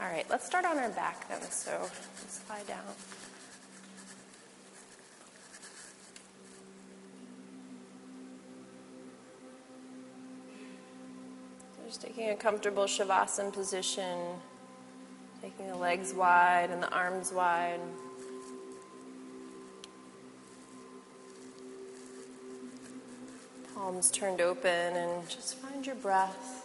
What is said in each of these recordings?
All right, let's start on our back then. So let's lie down. Just taking a comfortable Shavasana position, taking the legs wide and the arms wide. Palms turned open, and just find your breath.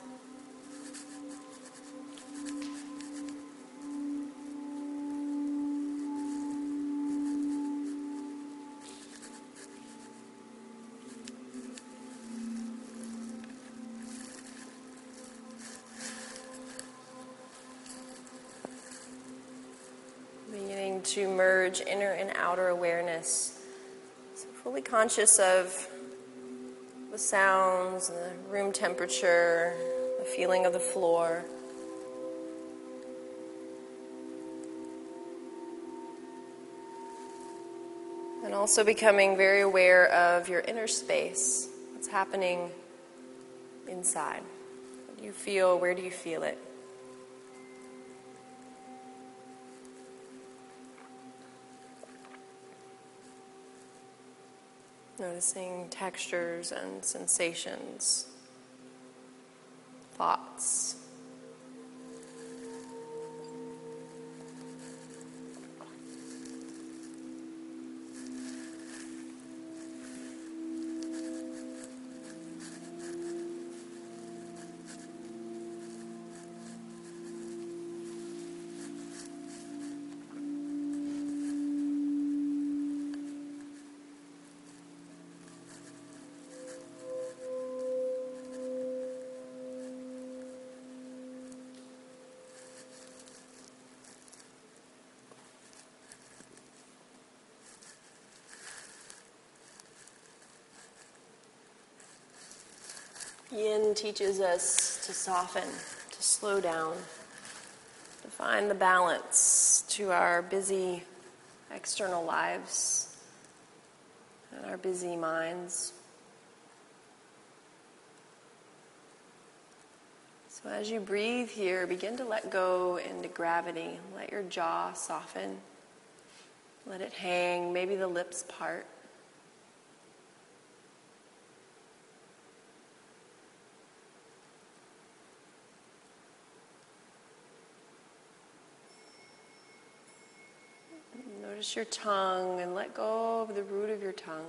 Outer awareness. So fully conscious of the sounds, the room temperature, the feeling of the floor. And also becoming very aware of your inner space, what's happening inside. What do you feel? Where do you feel it? Noticing textures and sensations, thoughts. Yin teaches us to soften, to slow down, to find the balance to our busy external lives and our busy minds. So, as you breathe here, begin to let go into gravity. Let your jaw soften. Let it hang, maybe the lips part. Notice your tongue and let go of the root of your tongue.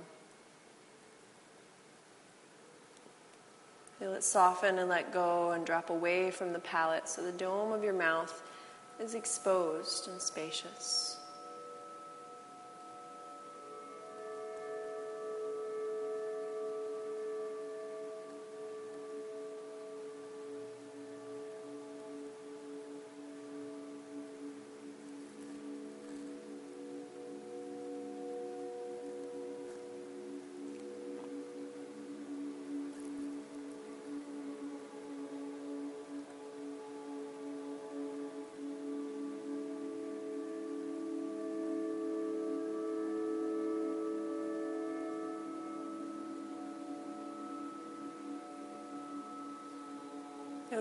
Feel it soften and let go and drop away from the palate so the dome of your mouth is exposed and spacious.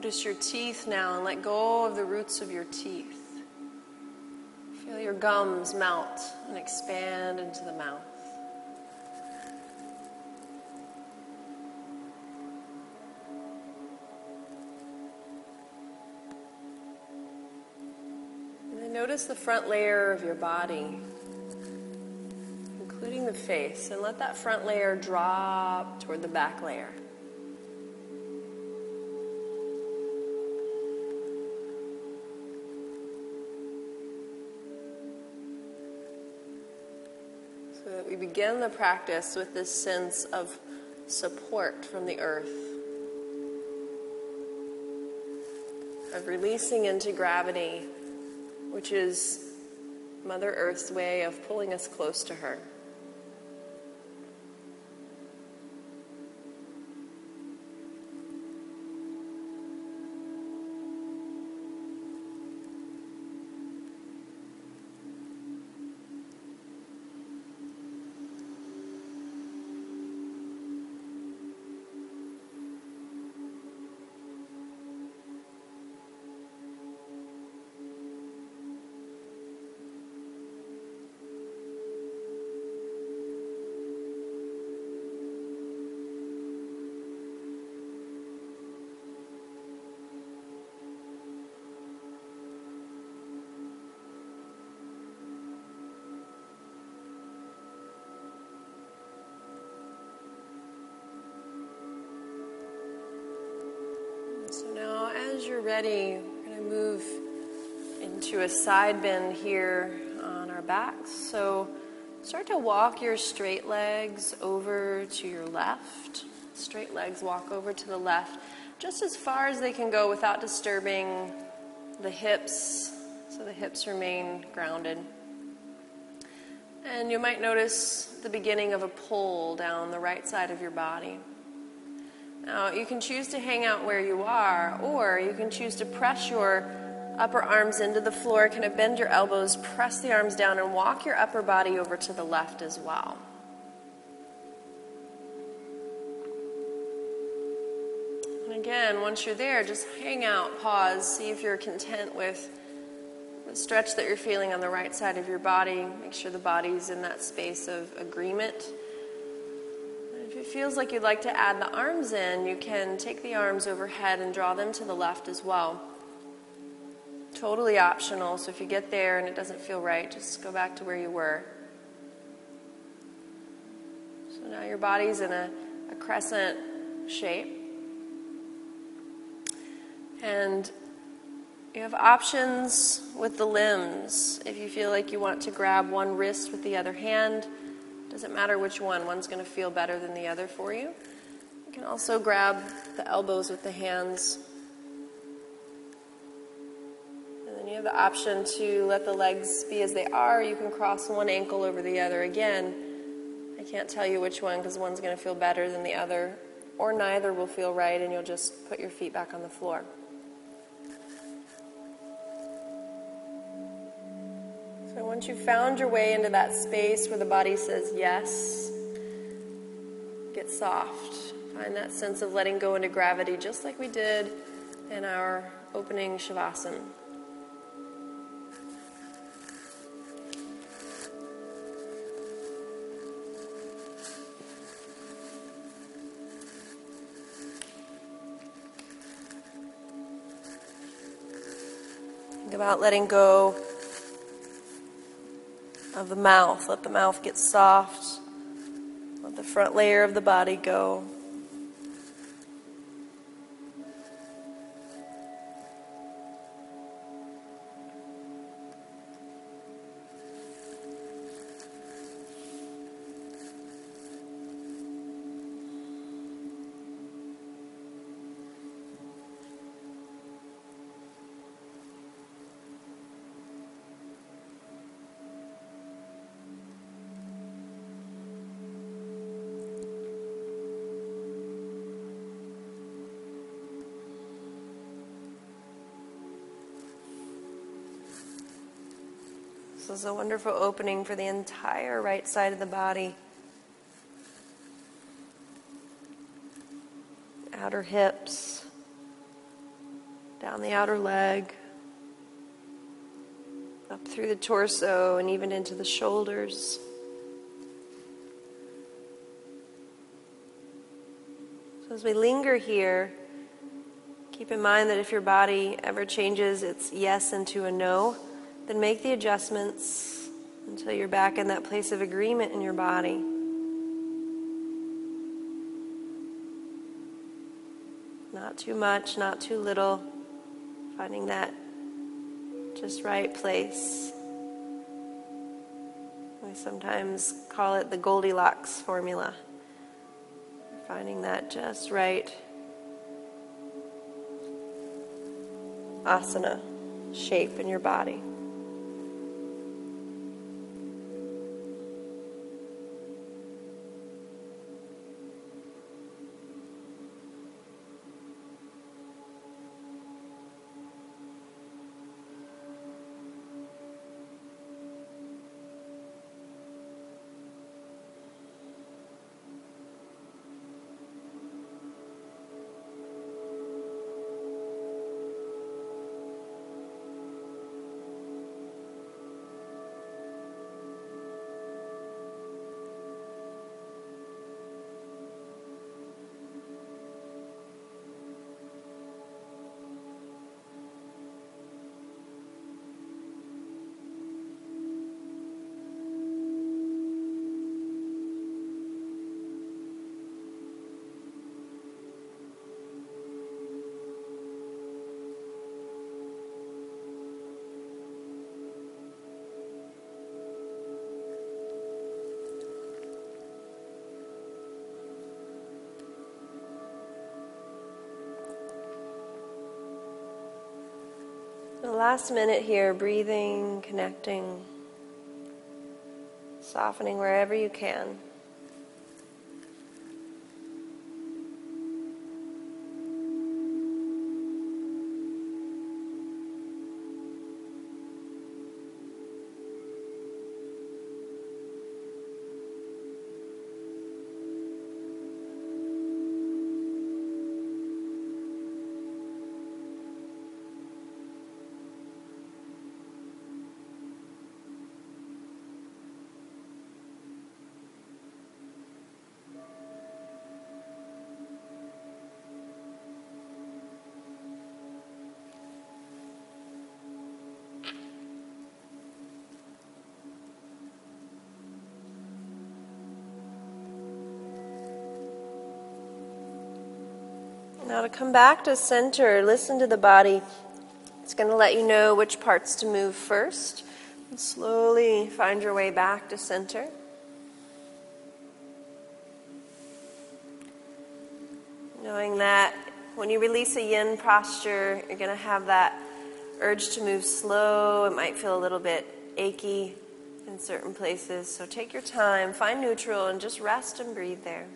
Notice your teeth now and let go of the roots of your teeth. Feel your gums melt and expand into the mouth. And then notice the front layer of your body, including the face, and let that front layer drop toward the back layer. Begin the practice with this sense of support from the earth, of releasing into gravity, which is Mother Earth's way of pulling us close to her. Ready, we're going to move into a side bend here on our backs. So start to walk your straight legs over to your left. Straight legs walk over to the left, just as far as they can go without disturbing the hips, so the hips remain grounded. And you might notice the beginning of a pull down the right side of your body. Now, you can choose to hang out where you are, or you can choose to press your upper arms into the floor, kind of bend your elbows, press the arms down, and walk your upper body over to the left as well. And again, once you're there, just hang out, pause, see if you're content with the stretch that you're feeling on the right side of your body. Make sure the body's in that space of agreement it feels like you'd like to add the arms in, you can take the arms overhead and draw them to the left as well. Totally optional, so if you get there and it doesn't feel right, just go back to where you were. So now your body's in a, a crescent shape. And you have options with the limbs. If you feel like you want to grab one wrist with the other hand, doesn't matter which one, one's going to feel better than the other for you. You can also grab the elbows with the hands. And then you have the option to let the legs be as they are. You can cross one ankle over the other. Again, I can't tell you which one because one's going to feel better than the other, or neither will feel right, and you'll just put your feet back on the floor. So once you've found your way into that space where the body says yes, get soft. Find that sense of letting go into gravity, just like we did in our opening Shavasana. Think about letting go of the mouth. Let the mouth get soft. Let the front layer of the body go. This is a wonderful opening for the entire right side of the body. Outer hips, down the outer leg, up through the torso, and even into the shoulders. So as we linger here, keep in mind that if your body ever changes its yes into a no, then make the adjustments until you're back in that place of agreement in your body. Not too much, not too little. Finding that just right place. We sometimes call it the Goldilocks formula. Finding that just right asana shape in your body. Last minute here, breathing, connecting, softening wherever you can. Now, to come back to center, listen to the body. It's going to let you know which parts to move first. And slowly find your way back to center. Knowing that when you release a yin posture, you're going to have that urge to move slow. It might feel a little bit achy in certain places. So take your time, find neutral, and just rest and breathe there.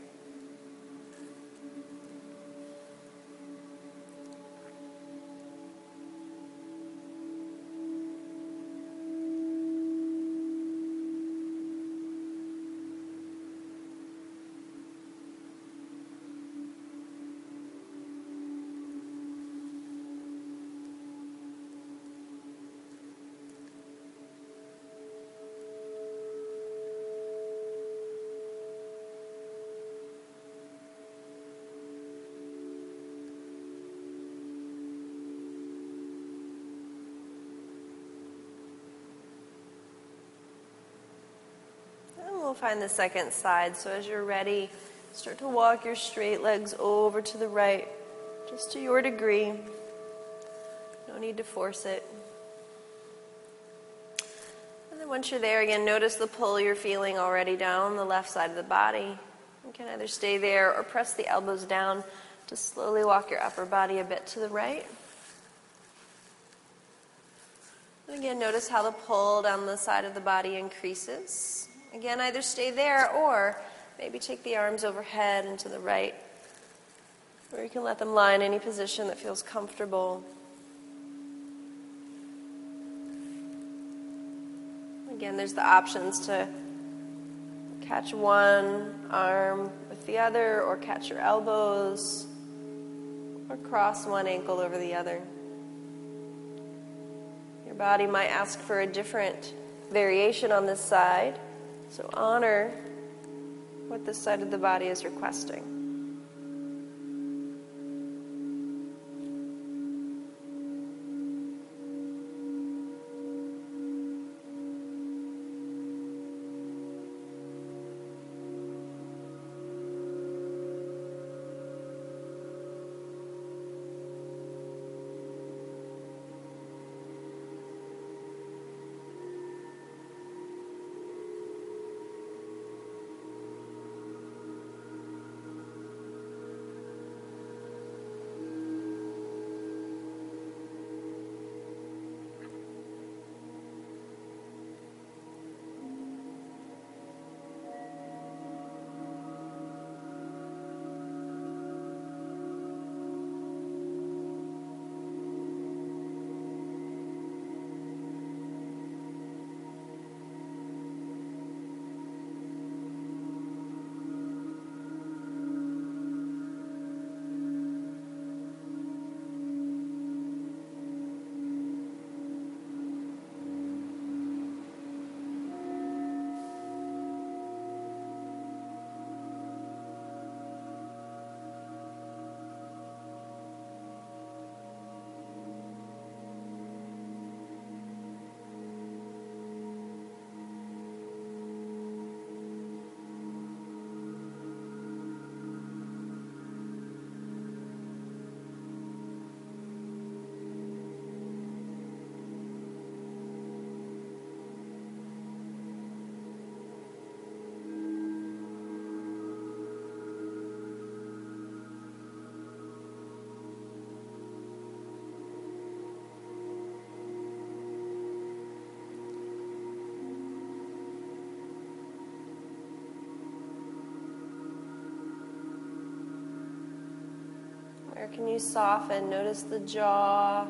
Find the second side. So as you're ready, start to walk your straight legs over to the right, just to your degree. No need to force it. And then once you're there again, notice the pull you're feeling already down the left side of the body. You can either stay there or press the elbows down to slowly walk your upper body a bit to the right. And again, notice how the pull down the side of the body increases. Again, either stay there or maybe take the arms overhead and to the right. Or you can let them lie in any position that feels comfortable. Again, there's the options to catch one arm with the other, or catch your elbows, or cross one ankle over the other. Your body might ask for a different variation on this side. So honor what this side of the body is requesting. Can you soften? Notice the jaw,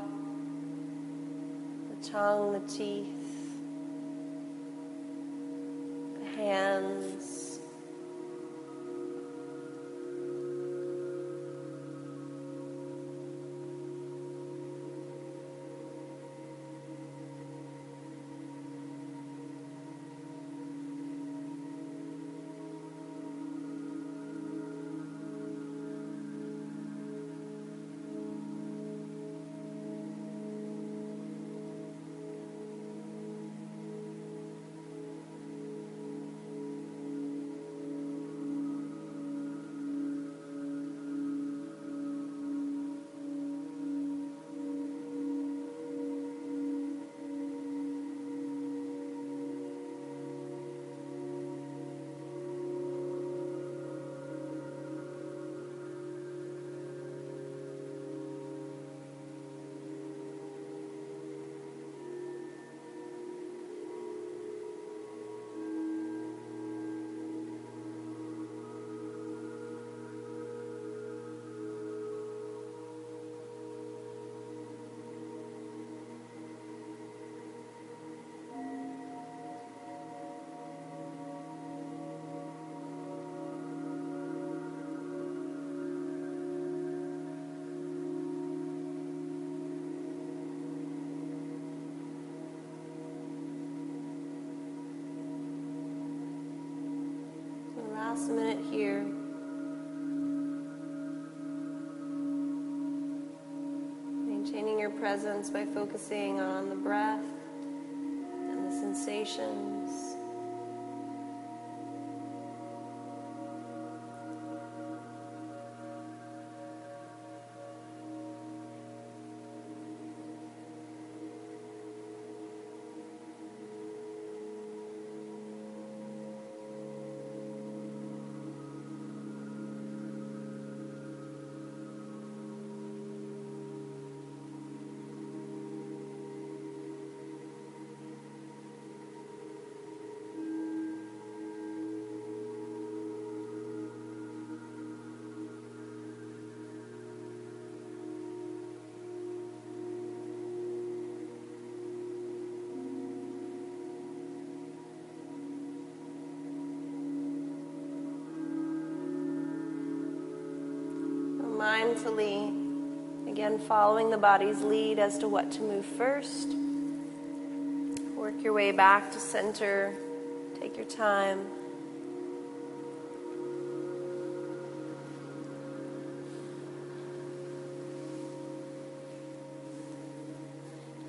the tongue, the teeth, last minute here. Maintaining your presence by focusing on the breath and the sensations. Mindfully, again, following the body's lead as to what to move first. Work your way back to center. Take your time.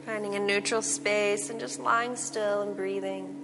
Finding a neutral space and just lying still and breathing.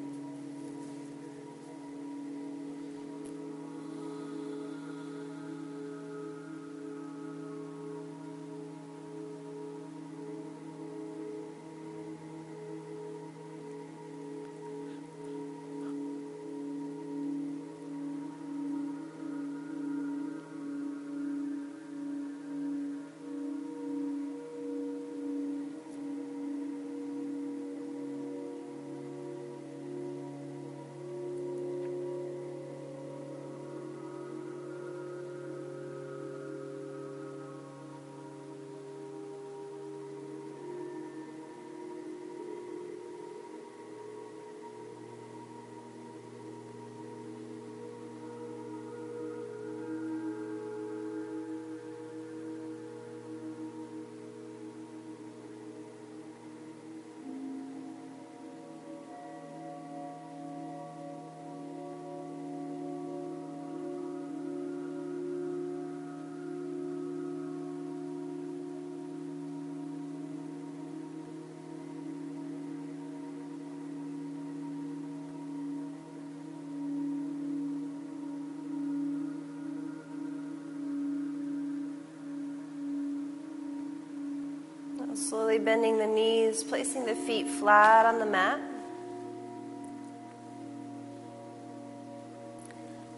Slowly bending the knees, placing the feet flat on the mat.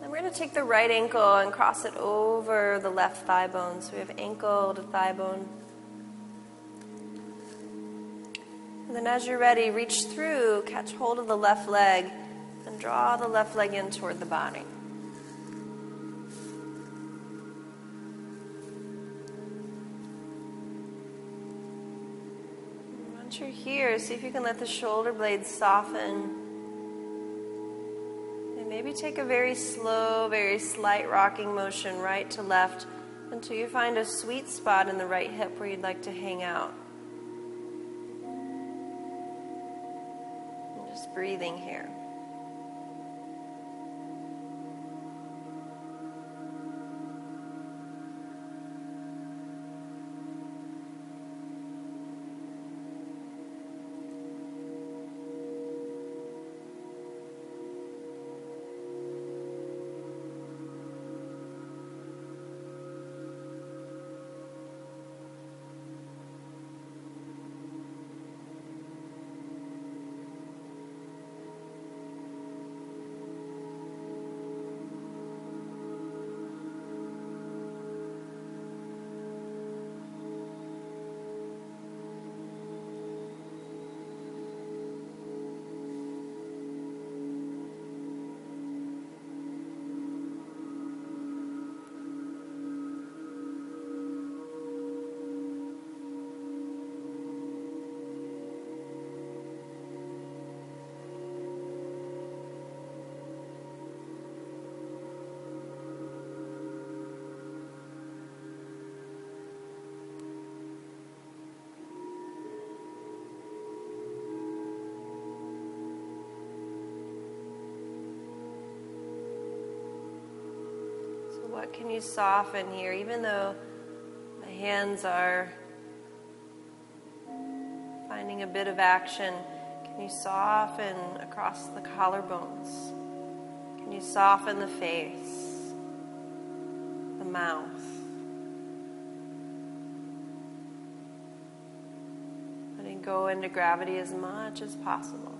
Then we're going to take the right ankle and cross it over the left thigh bone. So we have ankle to thigh bone. And then as you're ready, reach through, catch hold of the left leg, and draw the left leg in toward the body. Here, see if you can let the shoulder blades soften. And maybe take a very slow, very slight rocking motion right to left until you find a sweet spot in the right hip where you'd like to hang out. And just breathing here. What can you soften here, even though the hands are finding a bit of action? Can you soften across the collarbones? Can you soften the face, the mouth? Letting go into gravity as much as possible.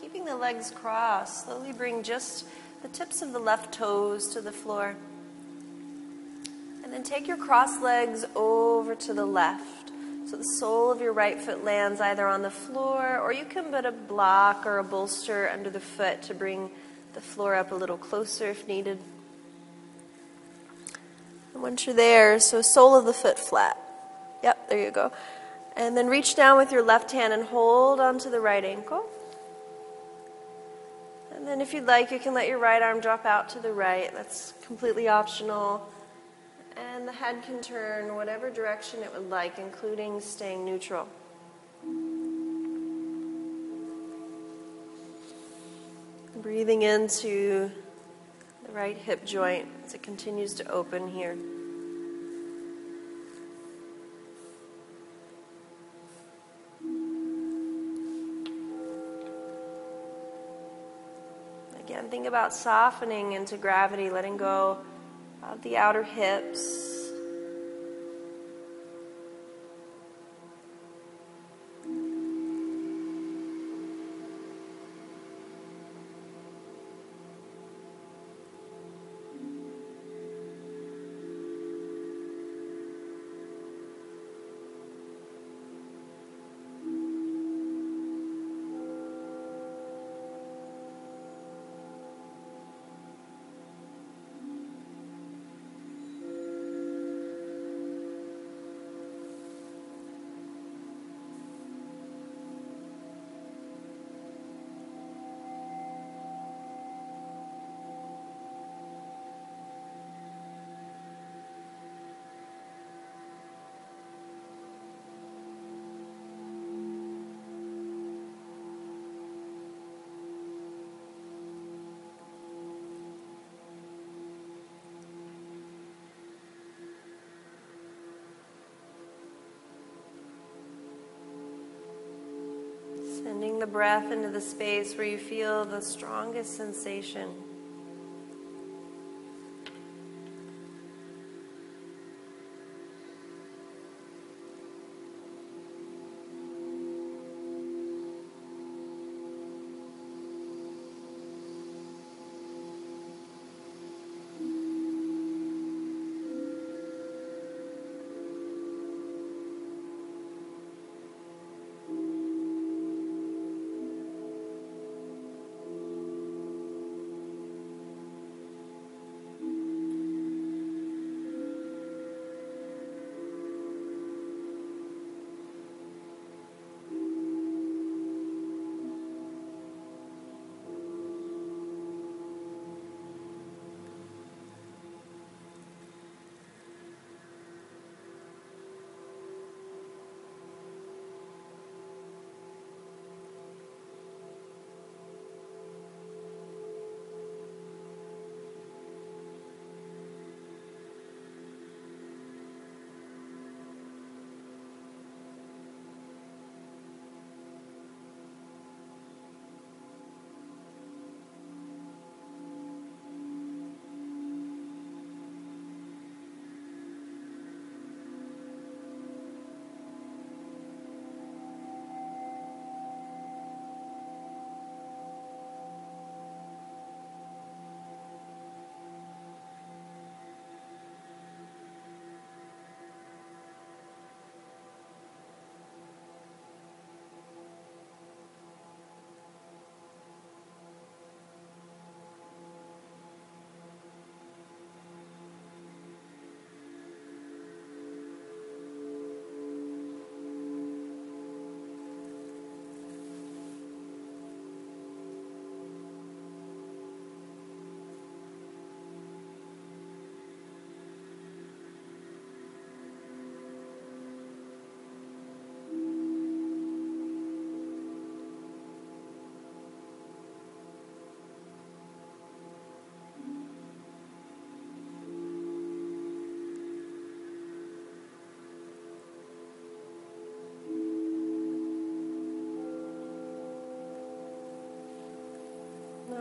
Keeping the legs crossed, slowly bring just the tips of the left toes to the floor. And then take your cross legs over to the left. So the sole of your right foot lands either on the floor, or you can put a block or a bolster under the foot to bring the floor up a little closer if needed. And once you're there, so sole of the foot flat. Yep, there you go. And then reach down with your left hand and hold onto the right ankle. And then, if you'd like, you can let your right arm drop out to the right. That's completely optional. And the head can turn whatever direction it would like, including staying neutral. Breathing into the right hip joint as it continues to open here. Think about softening into gravity, letting go of the outer hips. Sending the breath into the space where you feel the strongest sensation.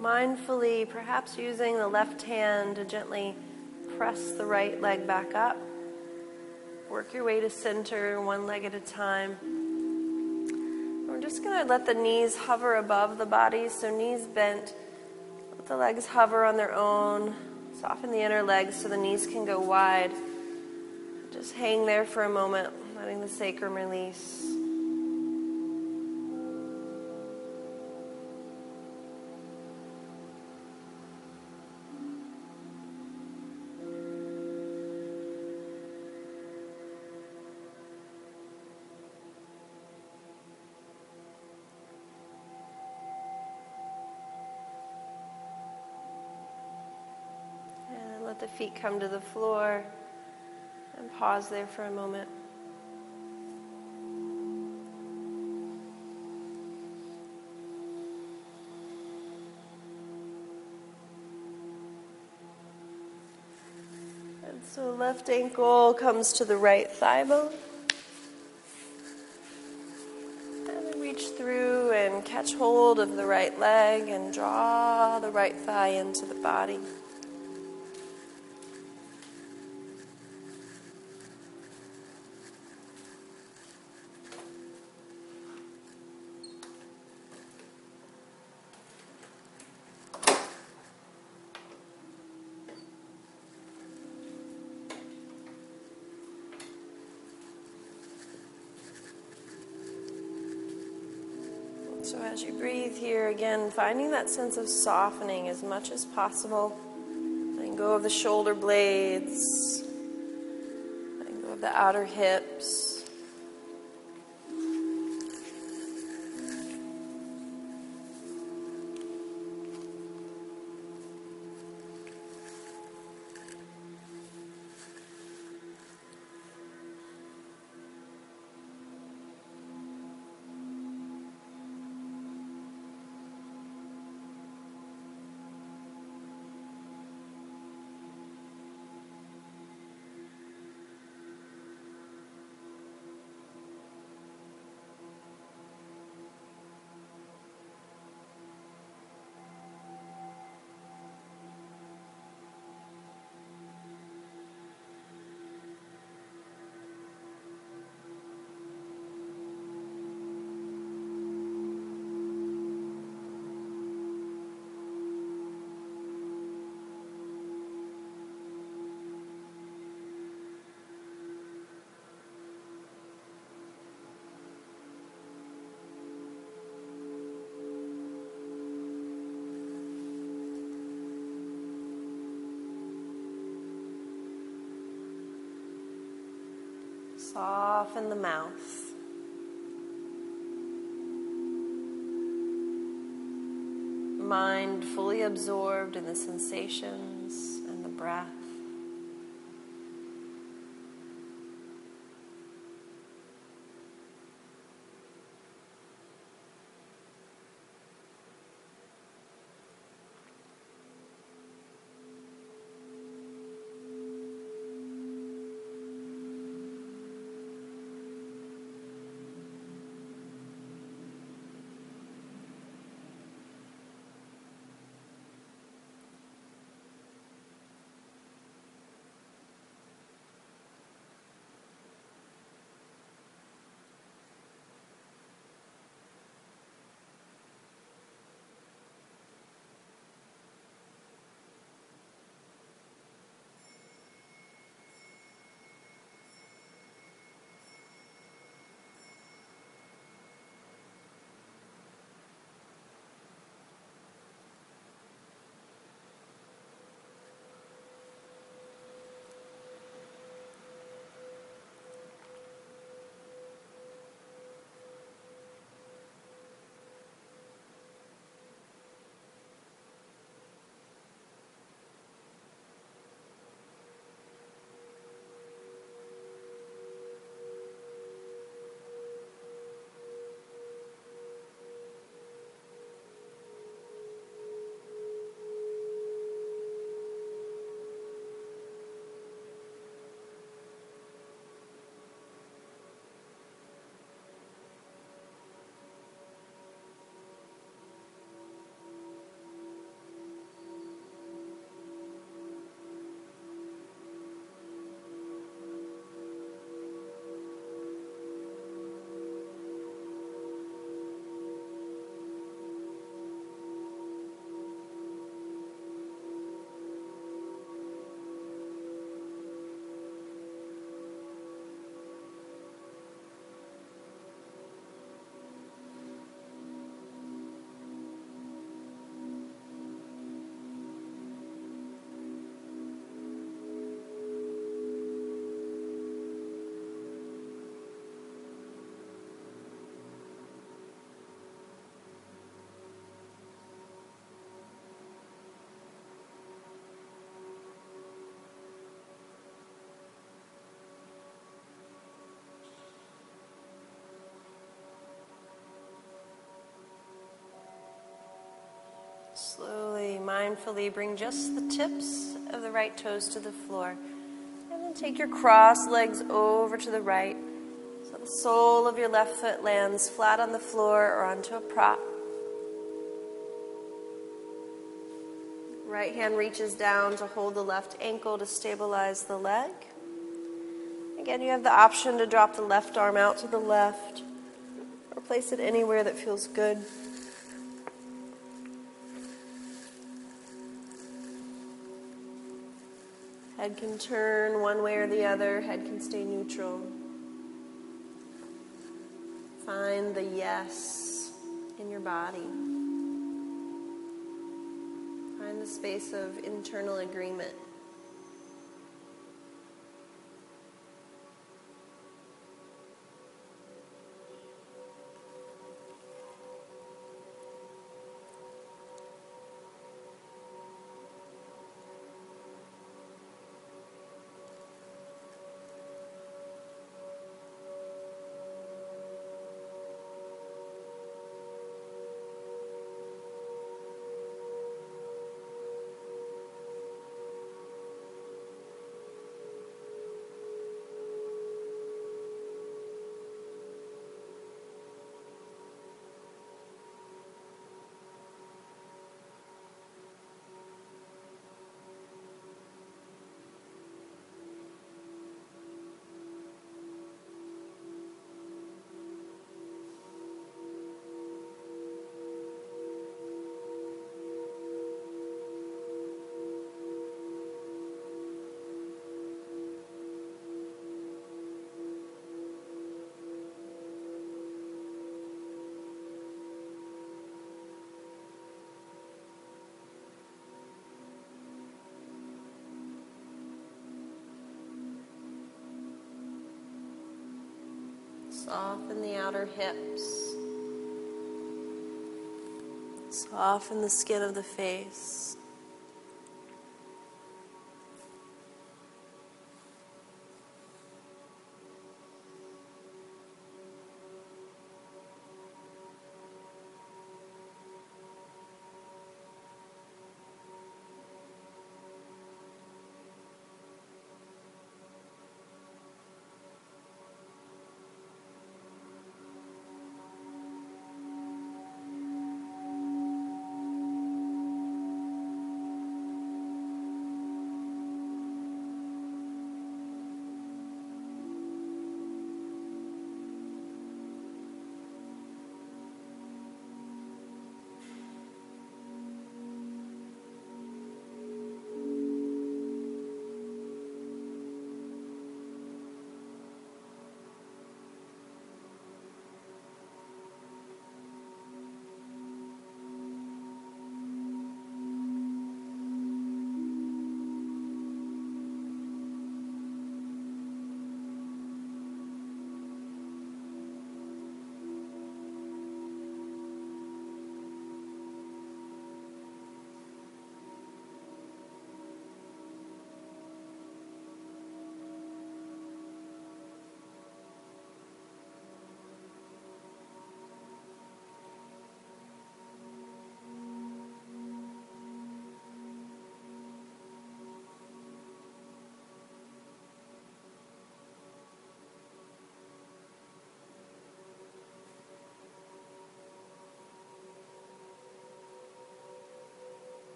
Mindfully, perhaps using the left hand to gently press the right leg back up. Work your way to center, one leg at a time. We're just going to let the knees hover above the body, so knees bent. Let the legs hover on their own. Soften the inner legs so the knees can go wide. Just hang there for a moment, letting the sacrum release. Feet come to the floor and pause there for a moment. And so left ankle comes to the right thigh bone. And reach through and catch hold of the right leg and draw the right thigh into the body. Here again, finding that sense of softening as much as possible. Letting go of the shoulder blades, letting go of the outer hips. Soften the mouth. Mind fully absorbed in the sensations and the breath. Mindfully bring just the tips of the right toes to the floor. And then take your cross legs over to the right. So the sole of your left foot lands flat on the floor or onto a prop. Right hand reaches down to hold the left ankle to stabilize the leg. Again, you have the option to drop the left arm out to the left or place it anywhere that feels good. Head can turn one way or the other, head can stay neutral. Find the yes in your body. Find the space of internal agreement. Soften the outer hips. Soften the skin of the face.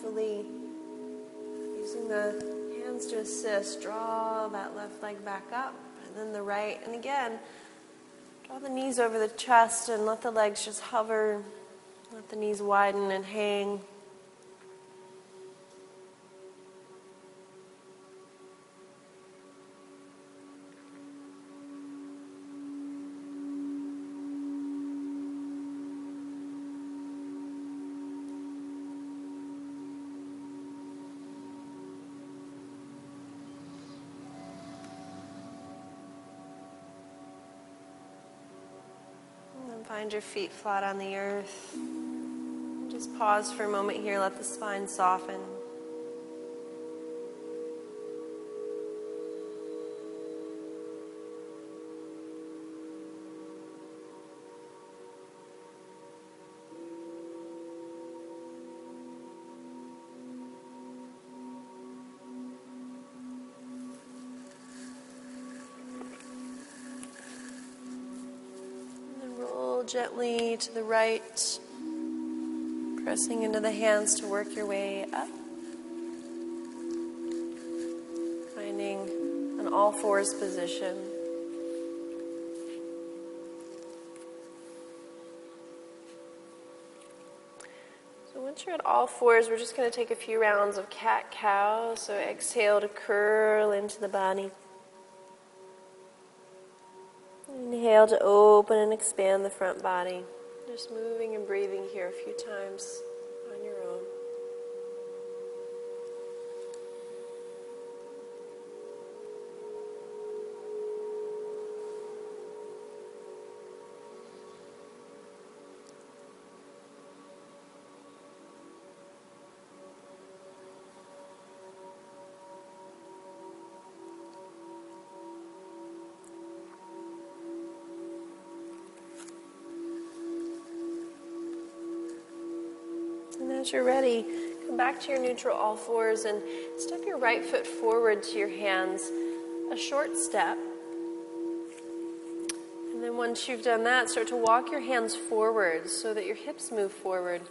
Mindfully, using the hands to assist, draw that left leg back up, and then the right. And again, draw the knees over the chest and let the legs just hover. Let the knees widen and hang. Your feet flat on the earth. Just pause for a moment here, let the spine soften. Gently to the right, pressing into the hands to work your way up. Finding an all fours position. So once you're at all fours, we're just going to take a few rounds of cat cow. So exhale to curl into the body. Inhale to open and expand the front body. Just moving and breathing here a few times You're ready, come back to your neutral all fours and step your right foot forward to your hands, a short step. And then once you've done that, start to walk your hands forward so that your hips move forward.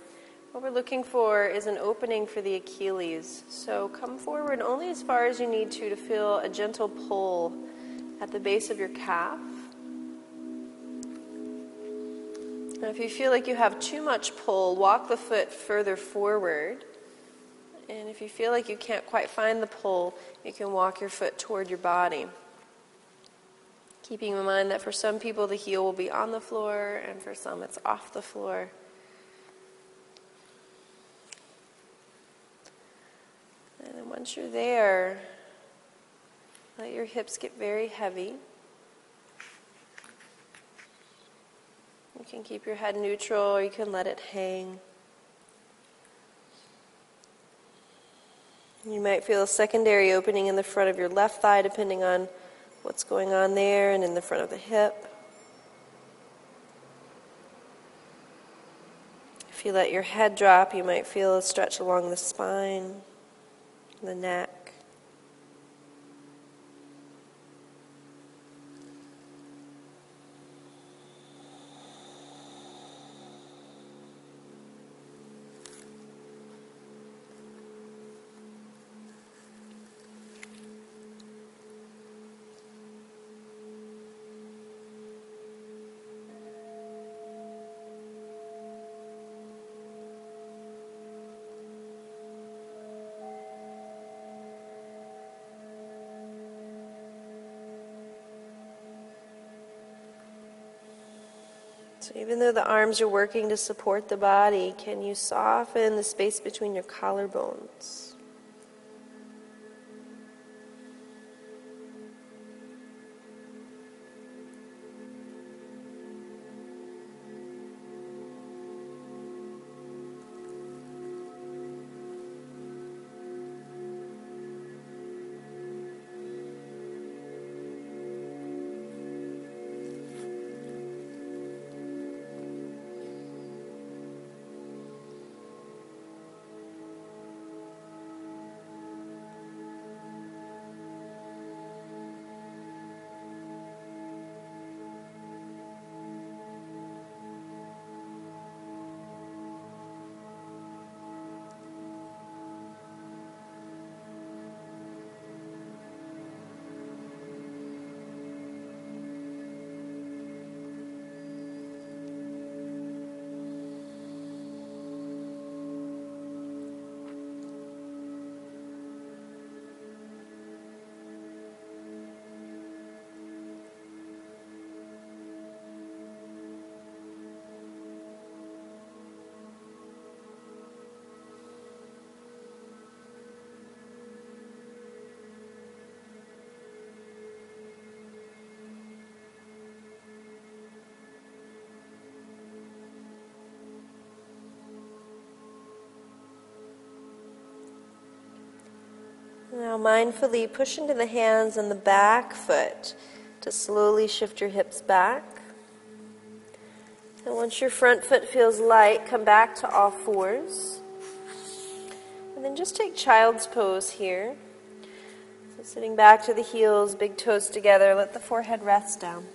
What we're looking for is an opening for the Achilles. So come forward only as far as you need to to feel a gentle pull at the base of your calf. If you feel like you have too much pull, walk the foot further forward. And if you feel like you can't quite find the pull, you can walk your foot toward your body. Keeping in mind that for some people the heel will be on the floor, and for some it's off the floor. And then once you're there, let your hips get very heavy. You can keep your head neutral or you can let it hang. You might feel a secondary opening in the front of your left thigh, depending on what's going on there, and in the front of the hip. If you let your head drop, you might feel a stretch along the spine, the neck. So, even though the arms are working to support the body, can you soften the space between your collarbones? Now, mindfully push into the hands and the back foot to slowly shift your hips back. And once your front foot feels light, come back to all fours. And then just take child's pose here. So, sitting back to the heels, big toes together, let the forehead rest down.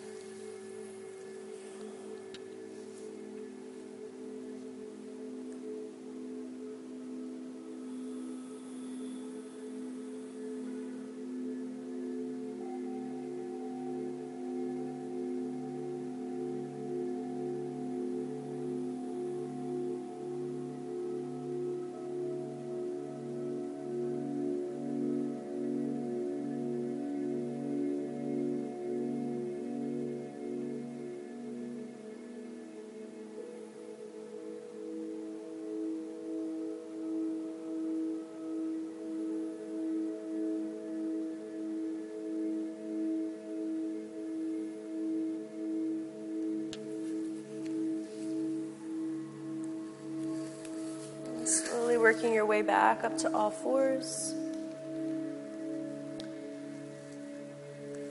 Working your way back up to all fours.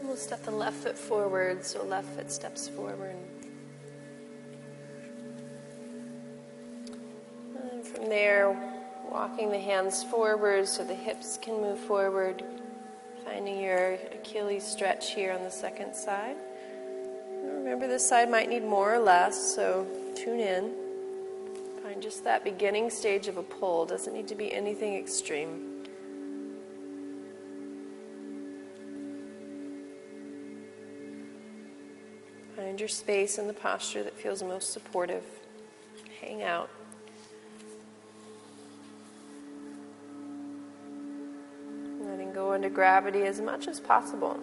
We'll step the left foot forward, so left foot steps forward. And from there, walking the hands forward so the hips can move forward, finding your Achilles stretch here on the second side. Remember, this side might need more or less, so tune in. Just that beginning stage of a pull, doesn't need to be anything extreme. Find your space in the posture that feels most supportive. Hang out. Letting go into gravity as much as possible.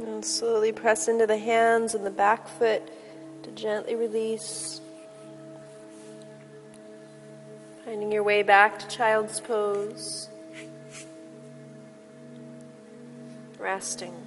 And slowly press into the hands and the back foot to gently release. Finding your way back to child's pose. Resting.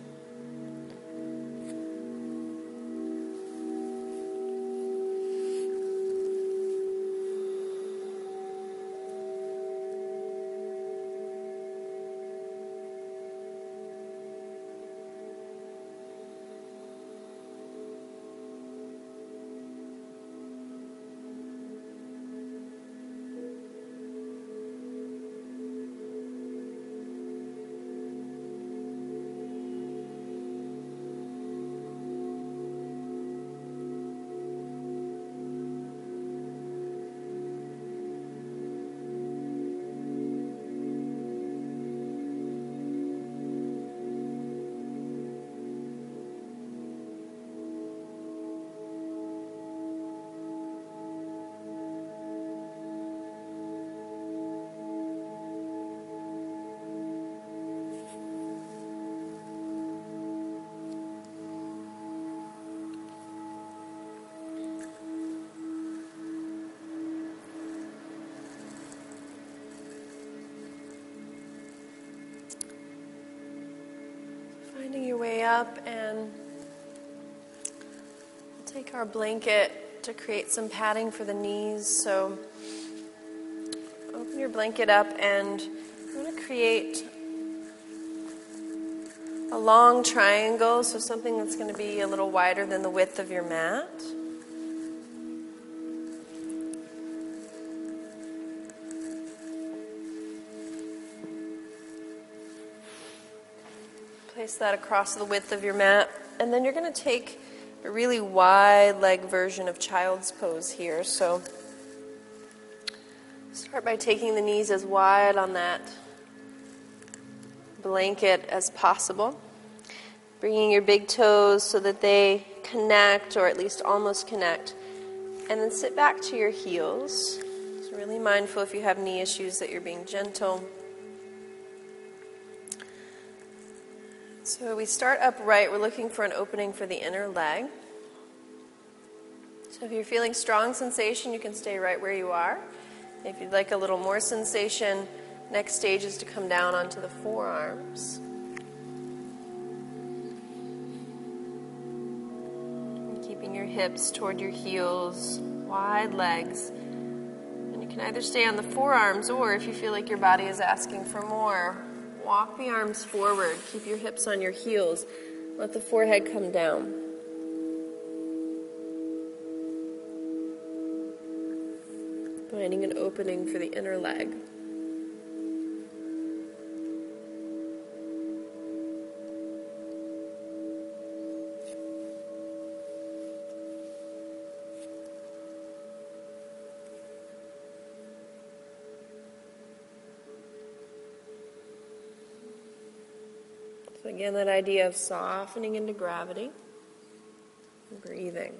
Our blanket to create some padding for the knees. So open your blanket up, and I'm going to create a long triangle, so something that's going to be a little wider than the width of your mat. Place that across the width of your mat. And then you're going to take a really wide leg version of child's pose here. So start by taking the knees as wide on that blanket as possible. Bringing your big toes so that they connect or at least almost connect. And then sit back to your heels. So, really mindful if you have knee issues that you're being gentle. So we start upright. We're looking for an opening for the inner leg. So if you're feeling strong sensation, you can stay right where you are. If you'd like a little more sensation, next stage is to come down onto the forearms. And keeping your hips toward your heels, wide legs. And you can either stay on the forearms or if you feel like your body is asking for more, walk the arms forward. Keep your hips on your heels. Let the forehead come down. Finding an opening for the inner leg. Again, that idea of softening into gravity, breathing.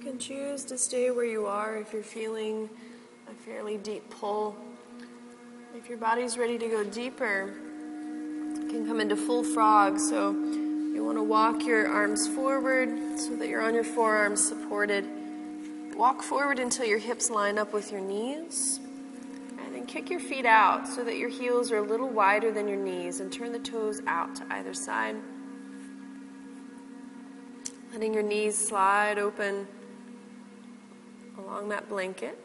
Can choose to stay where you are if you're feeling a fairly deep pull. If your body's ready to go deeper, you can come into full frog. So you want to walk your arms forward so that you're on your forearms supported. Walk forward until your hips line up with your knees. And then kick your feet out so that your heels are a little wider than your knees and turn the toes out to either side. Letting your knees slide open that blanket.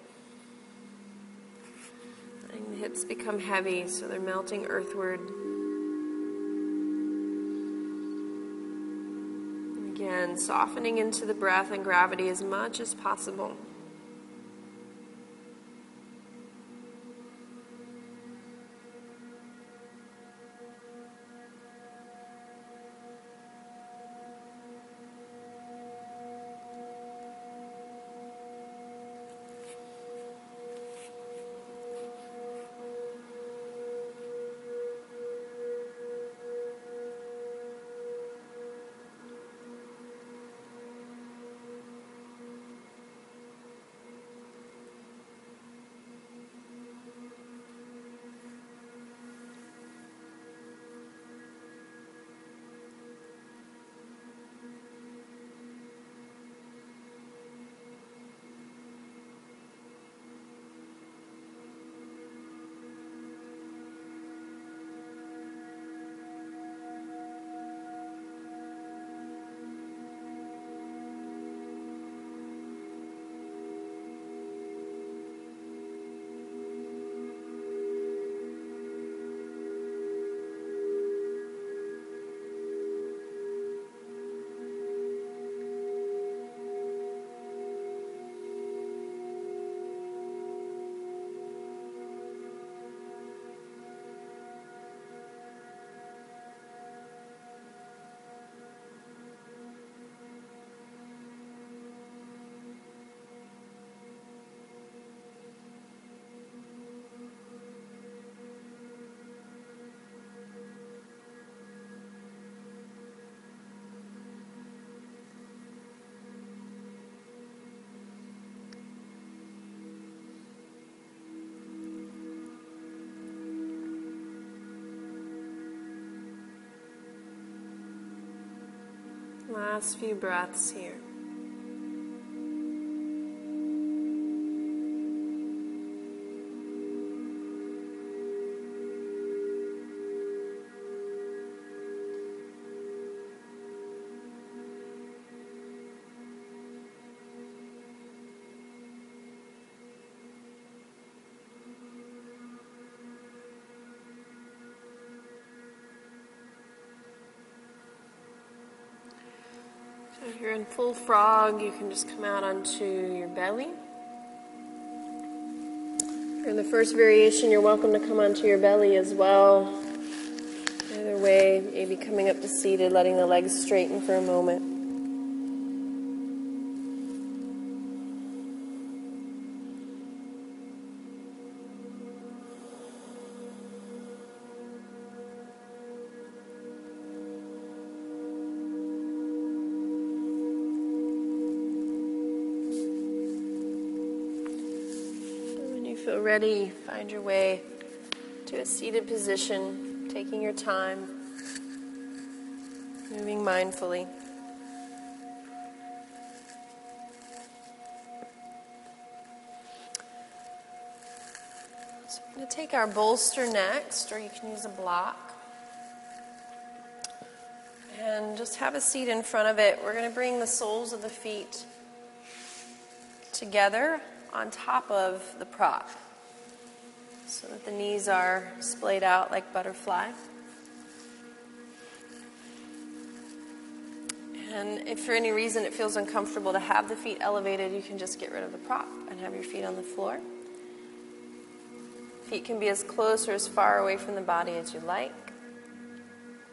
Letting the hips become heavy so they're melting earthward. And again, softening into the breath and gravity as much as possible. Last few breaths here. Frog, you can just come out onto your belly. In the first variation, you're welcome to come onto your belly as well. Either way, maybe coming up to seated, letting the legs straighten for a moment. Ready, find your way to a seated position, taking your time, moving mindfully. So we're going to take our bolster next, or you can use a block. And just have a seat in front of it. We're going to bring the soles of the feet together on top of the prop so that the knees are splayed out like butterfly. And if for any reason it feels uncomfortable to have the feet elevated, you can just get rid of the prop and have your feet on the floor. Feet can be as close or as far away from the body as you like.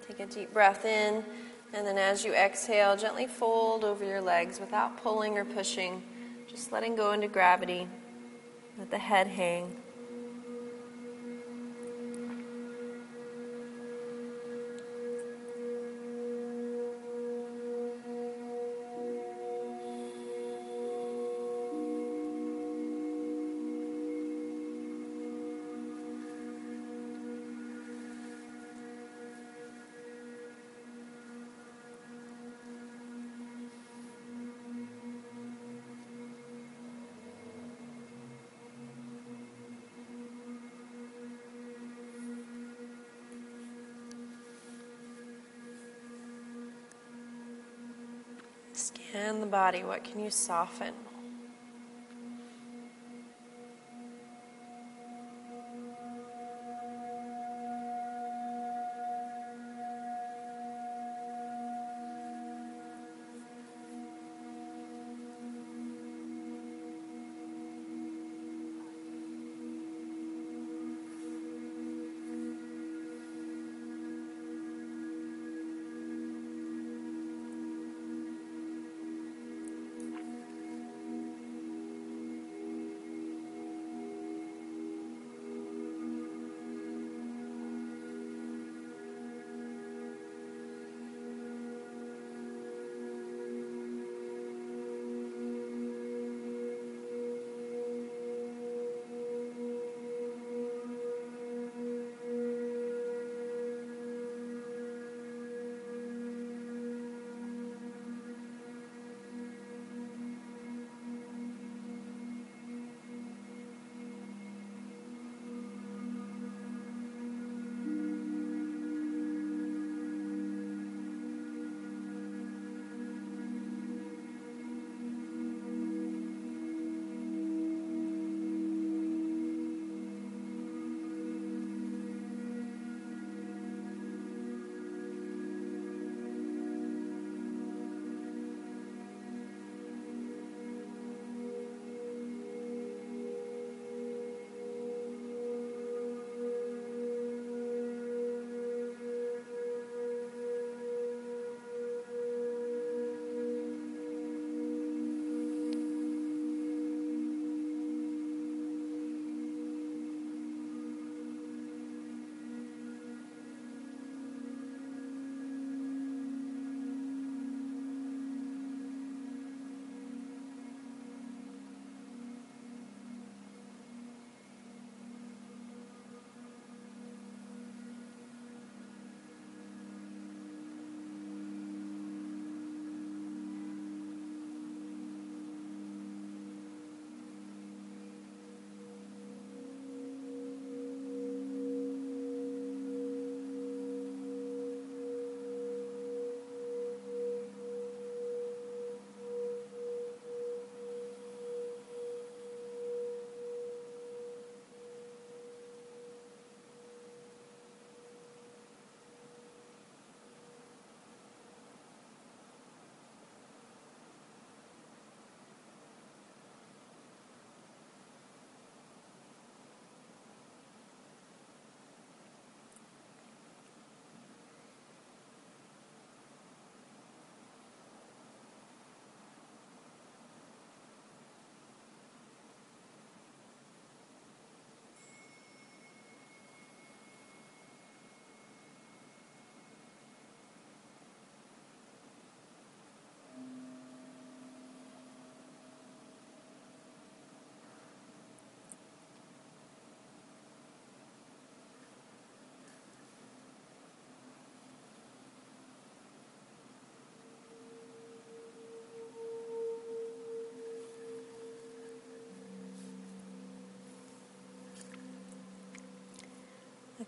Take a deep breath in, and then as you exhale, gently fold over your legs without pulling or pushing just letting go into gravity. Let the head hang. Scan the body. What can you soften?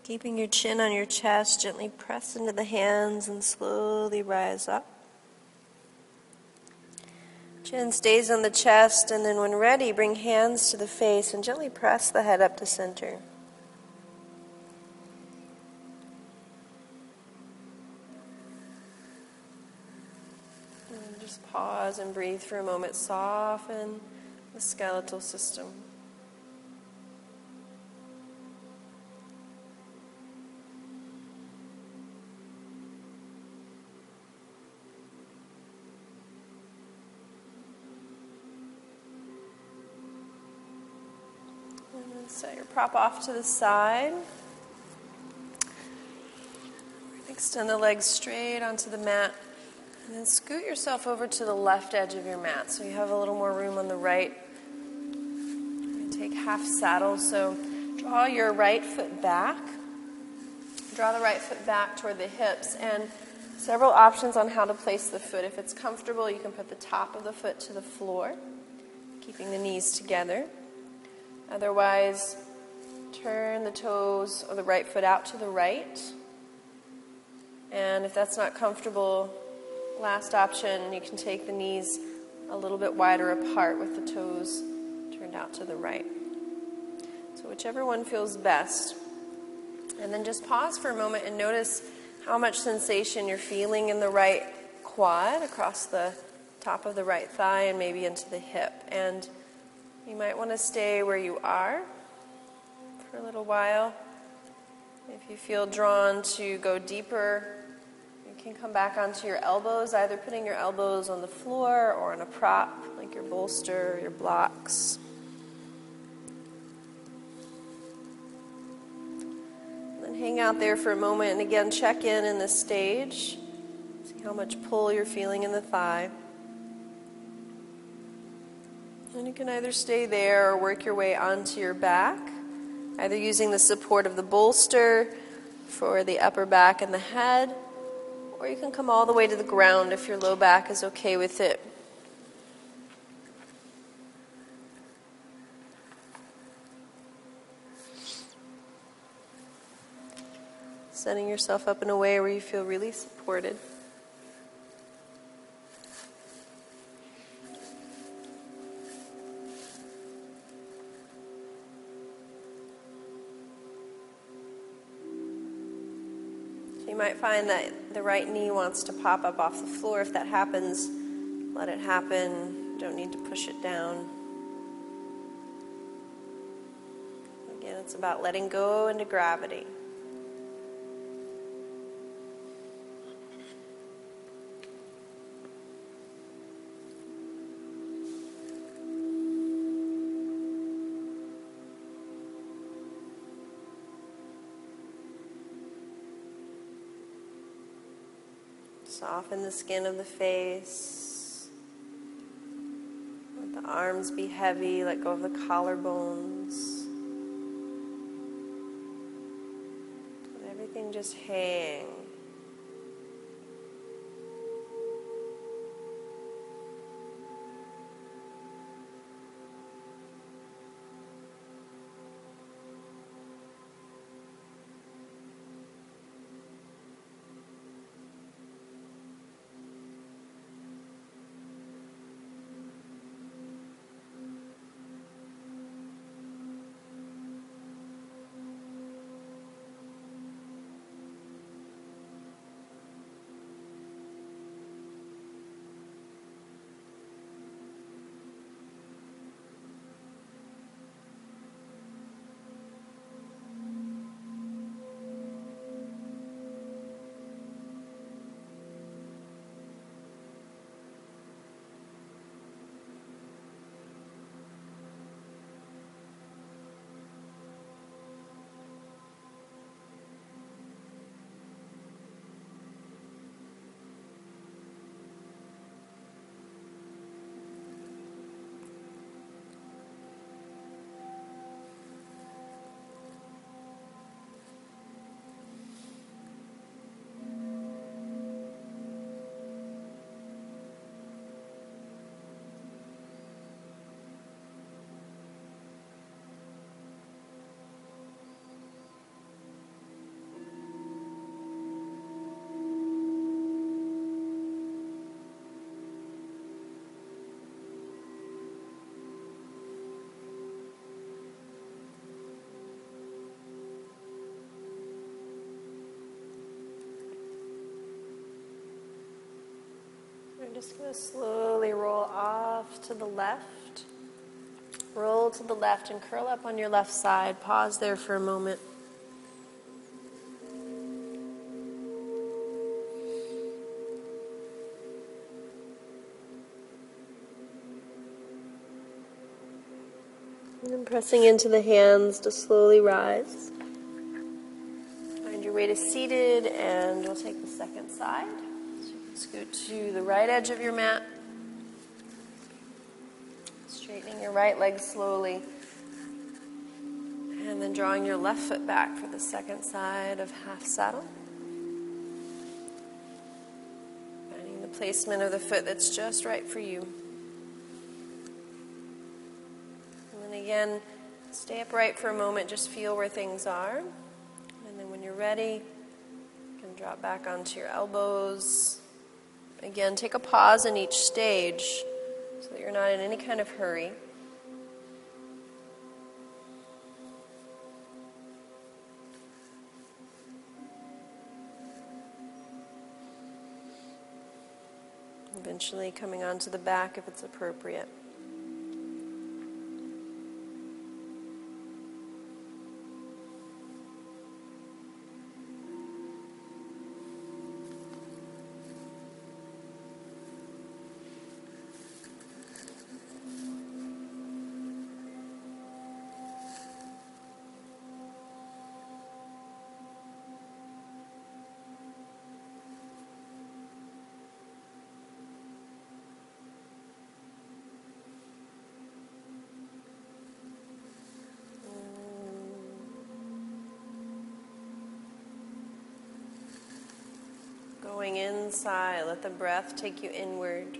Keeping your chin on your chest, gently press into the hands and slowly rise up. Chin stays on the chest, and then when ready, bring hands to the face and gently press the head up to center. And just pause and breathe for a moment. Soften the skeletal system. Prop off to the side. Extend the legs straight onto the mat. And then scoot yourself over to the left edge of your mat so you have a little more room on the right. Take half saddle. So draw your right foot back. Draw the right foot back toward the hips. And several options on how to place the foot. If it's comfortable, you can put the top of the foot to the floor, keeping the knees together. Otherwise, turn the toes or the right foot out to the right. And if that's not comfortable, last option, you can take the knees a little bit wider apart with the toes turned out to the right. So, whichever one feels best. And then just pause for a moment and notice how much sensation you're feeling in the right quad across the top of the right thigh and maybe into the hip. And you might want to stay where you are for a little while. If you feel drawn to go deeper, you can come back onto your elbows, either putting your elbows on the floor or on a prop like your bolster your blocks. then hang out there for a moment and again check in in the stage. See how much pull you're feeling in the thigh. And you can either stay there or work your way onto your back, either using the support of the bolster for the upper back and the head, or you can come all the way to the ground if your low back is okay with it. Setting yourself up in a way where you feel really supported. You might find that the right knee wants to pop up off the floor. If that happens, let it happen. Don't need to push it down. Again, it's about letting go into gravity. Soften the skin of the face. Let the arms be heavy, let go of the collarbones. Let everything just hang. Just going to slowly roll off to the left. Roll to the left and curl up on your left side. Pause there for a moment. And then pressing into the hands to slowly rise. Find your way to seated, and we'll take the second side. To the right edge of your mat. Straightening your right leg slowly. And then drawing your left foot back for the second side of half saddle. Finding the placement of the foot that's just right for you. And then again, stay upright for a moment, just feel where things are. And then when you're ready, you can drop back onto your elbows. Again, take a pause in each stage so that you're not in any kind of hurry. Eventually coming onto the back if it's appropriate. Inside, let the breath take you inward.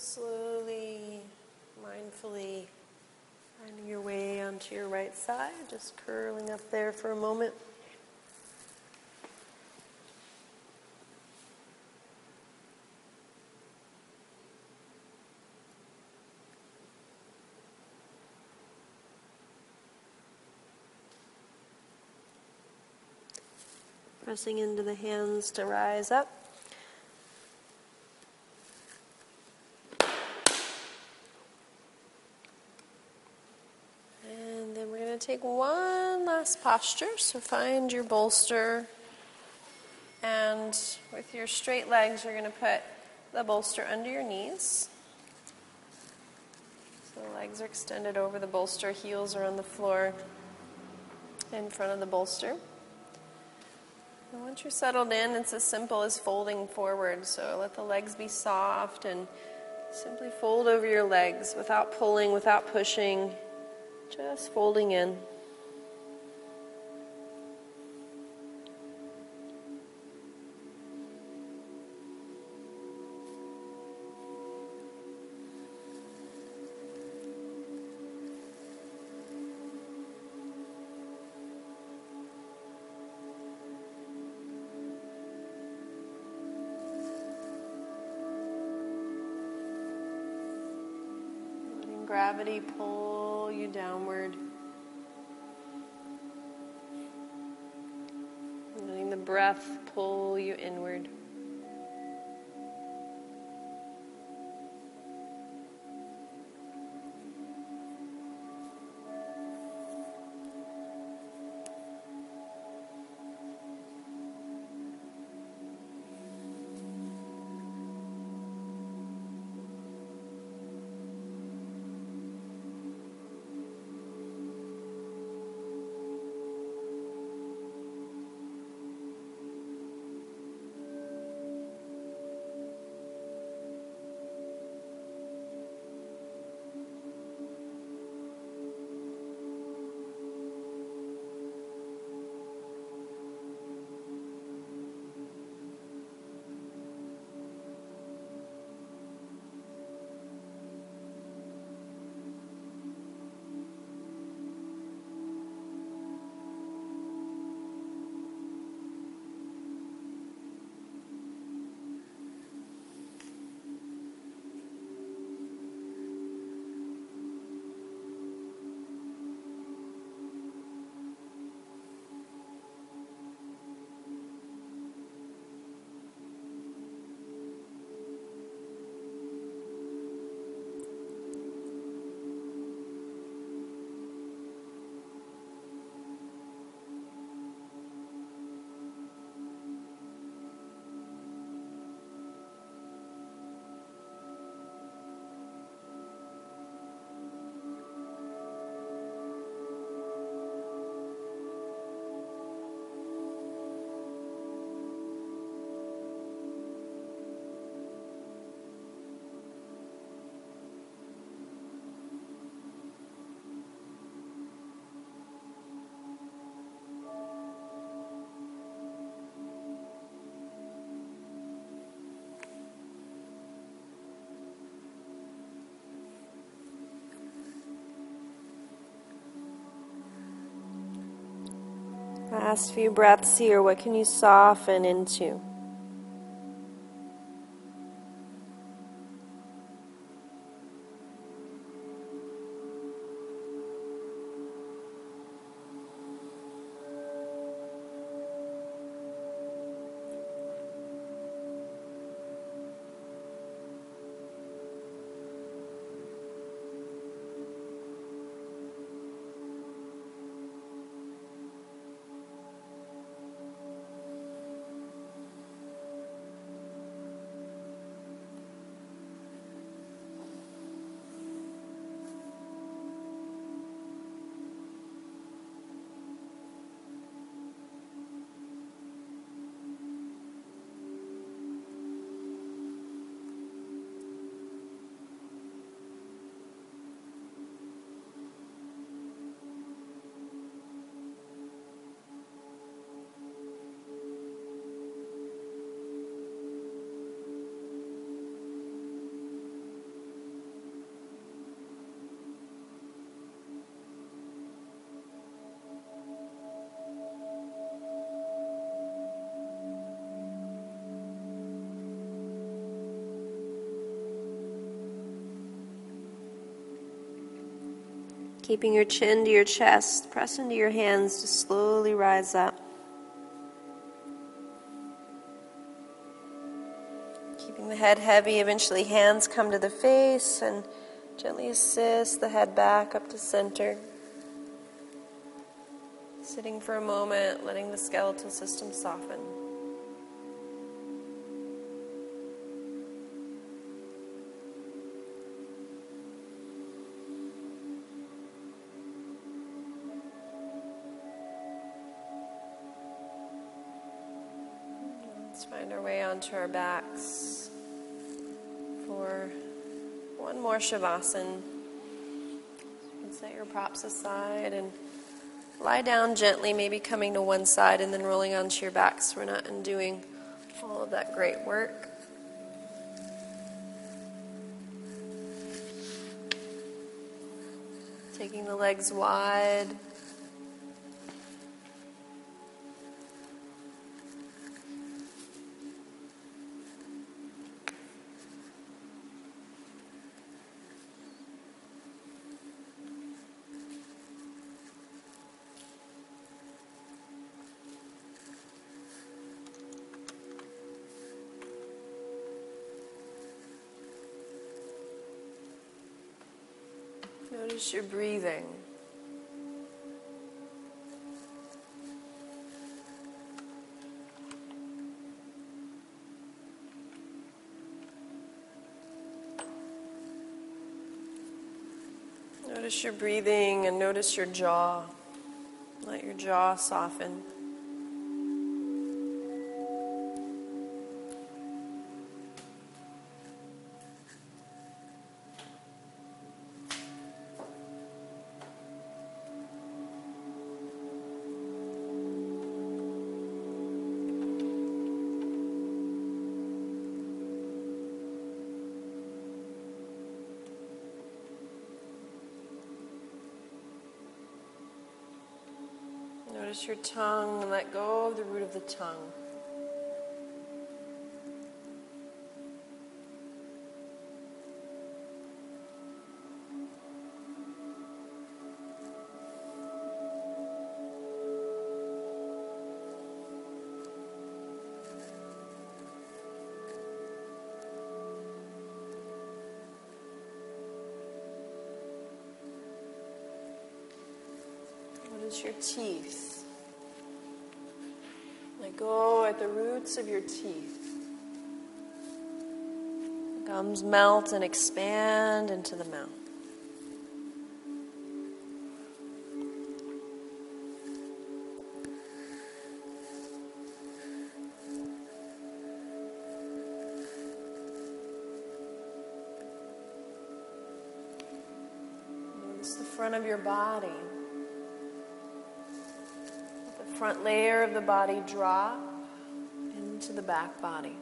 Slowly, mindfully finding your way onto your right side, just curling up there for a moment. Pressing into the hands to rise up. going to take one last posture. So find your bolster. And with your straight legs, you're going to put the bolster under your knees. So the legs are extended over the bolster, heels are on the floor in front of the bolster. And once you're settled in, it's as simple as folding forward. So let the legs be soft and simply fold over your legs without pulling, without pushing, just folding in. gravity Last few breaths here. What can you soften into? Keeping your chin to your chest, press into your hands to slowly rise up. Keeping the head heavy, eventually hands come to the face and gently assist the head back up to center. Sitting for a moment, letting the skeletal system soften. Onto our backs for one more Shavasana. You set your props aside and lie down gently, maybe coming to one side and then rolling onto your back so we're not undoing all of that great work. Taking the legs wide. Notice your breathing. Notice your breathing and notice your jaw. Let your jaw soften. Notice your tongue and let go of the root of the tongue. The of your teeth. Gums melt and expand into the mouth. Notice the front of your body. The front layer of the body drop into the back body.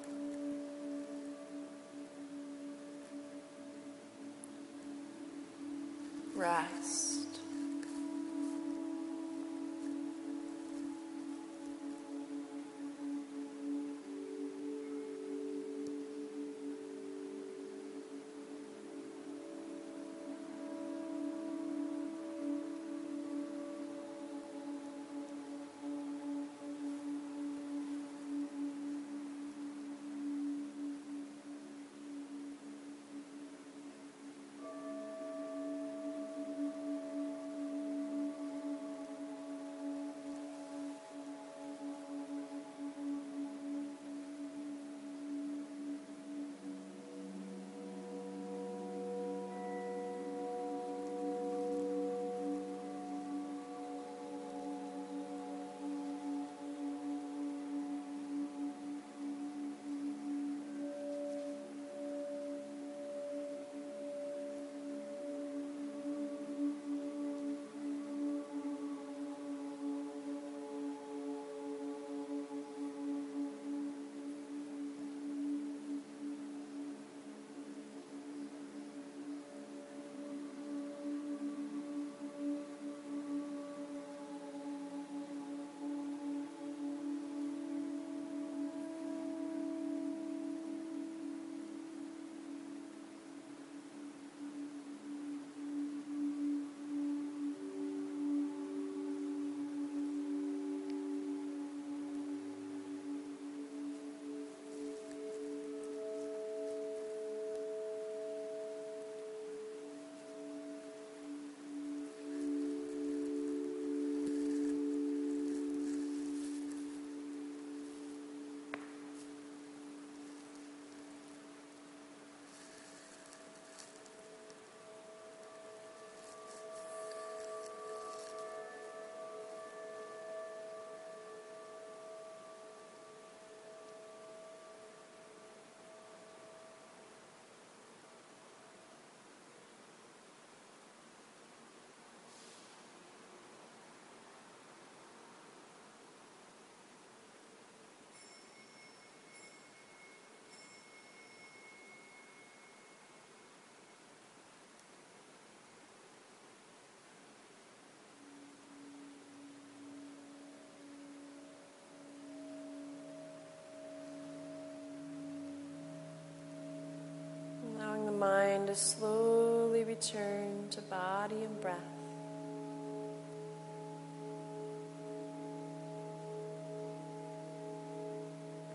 Slowly return to body and breath.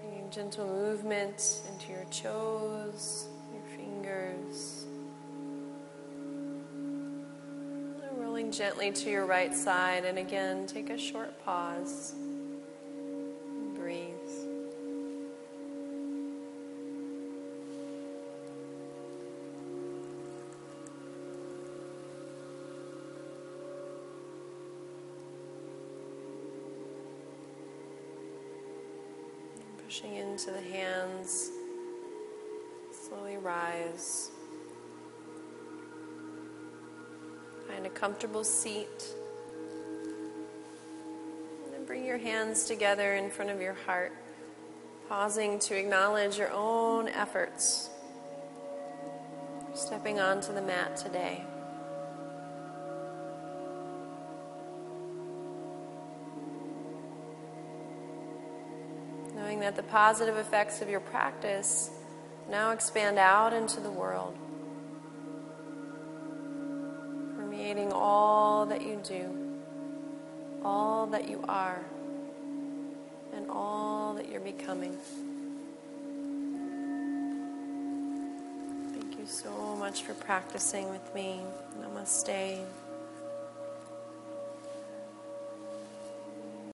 Bringing gentle movement into your toes, your fingers. Rolling gently to your right side, and again, take a short pause. Into the hands, slowly rise. Find a comfortable seat. And then bring your hands together in front of your heart, pausing to acknowledge your own efforts. Stepping onto the mat today. That the positive effects of your practice now expand out into the world, permeating all that you do, all that you are, and all that you're becoming. Thank you so much for practicing with me. Namaste.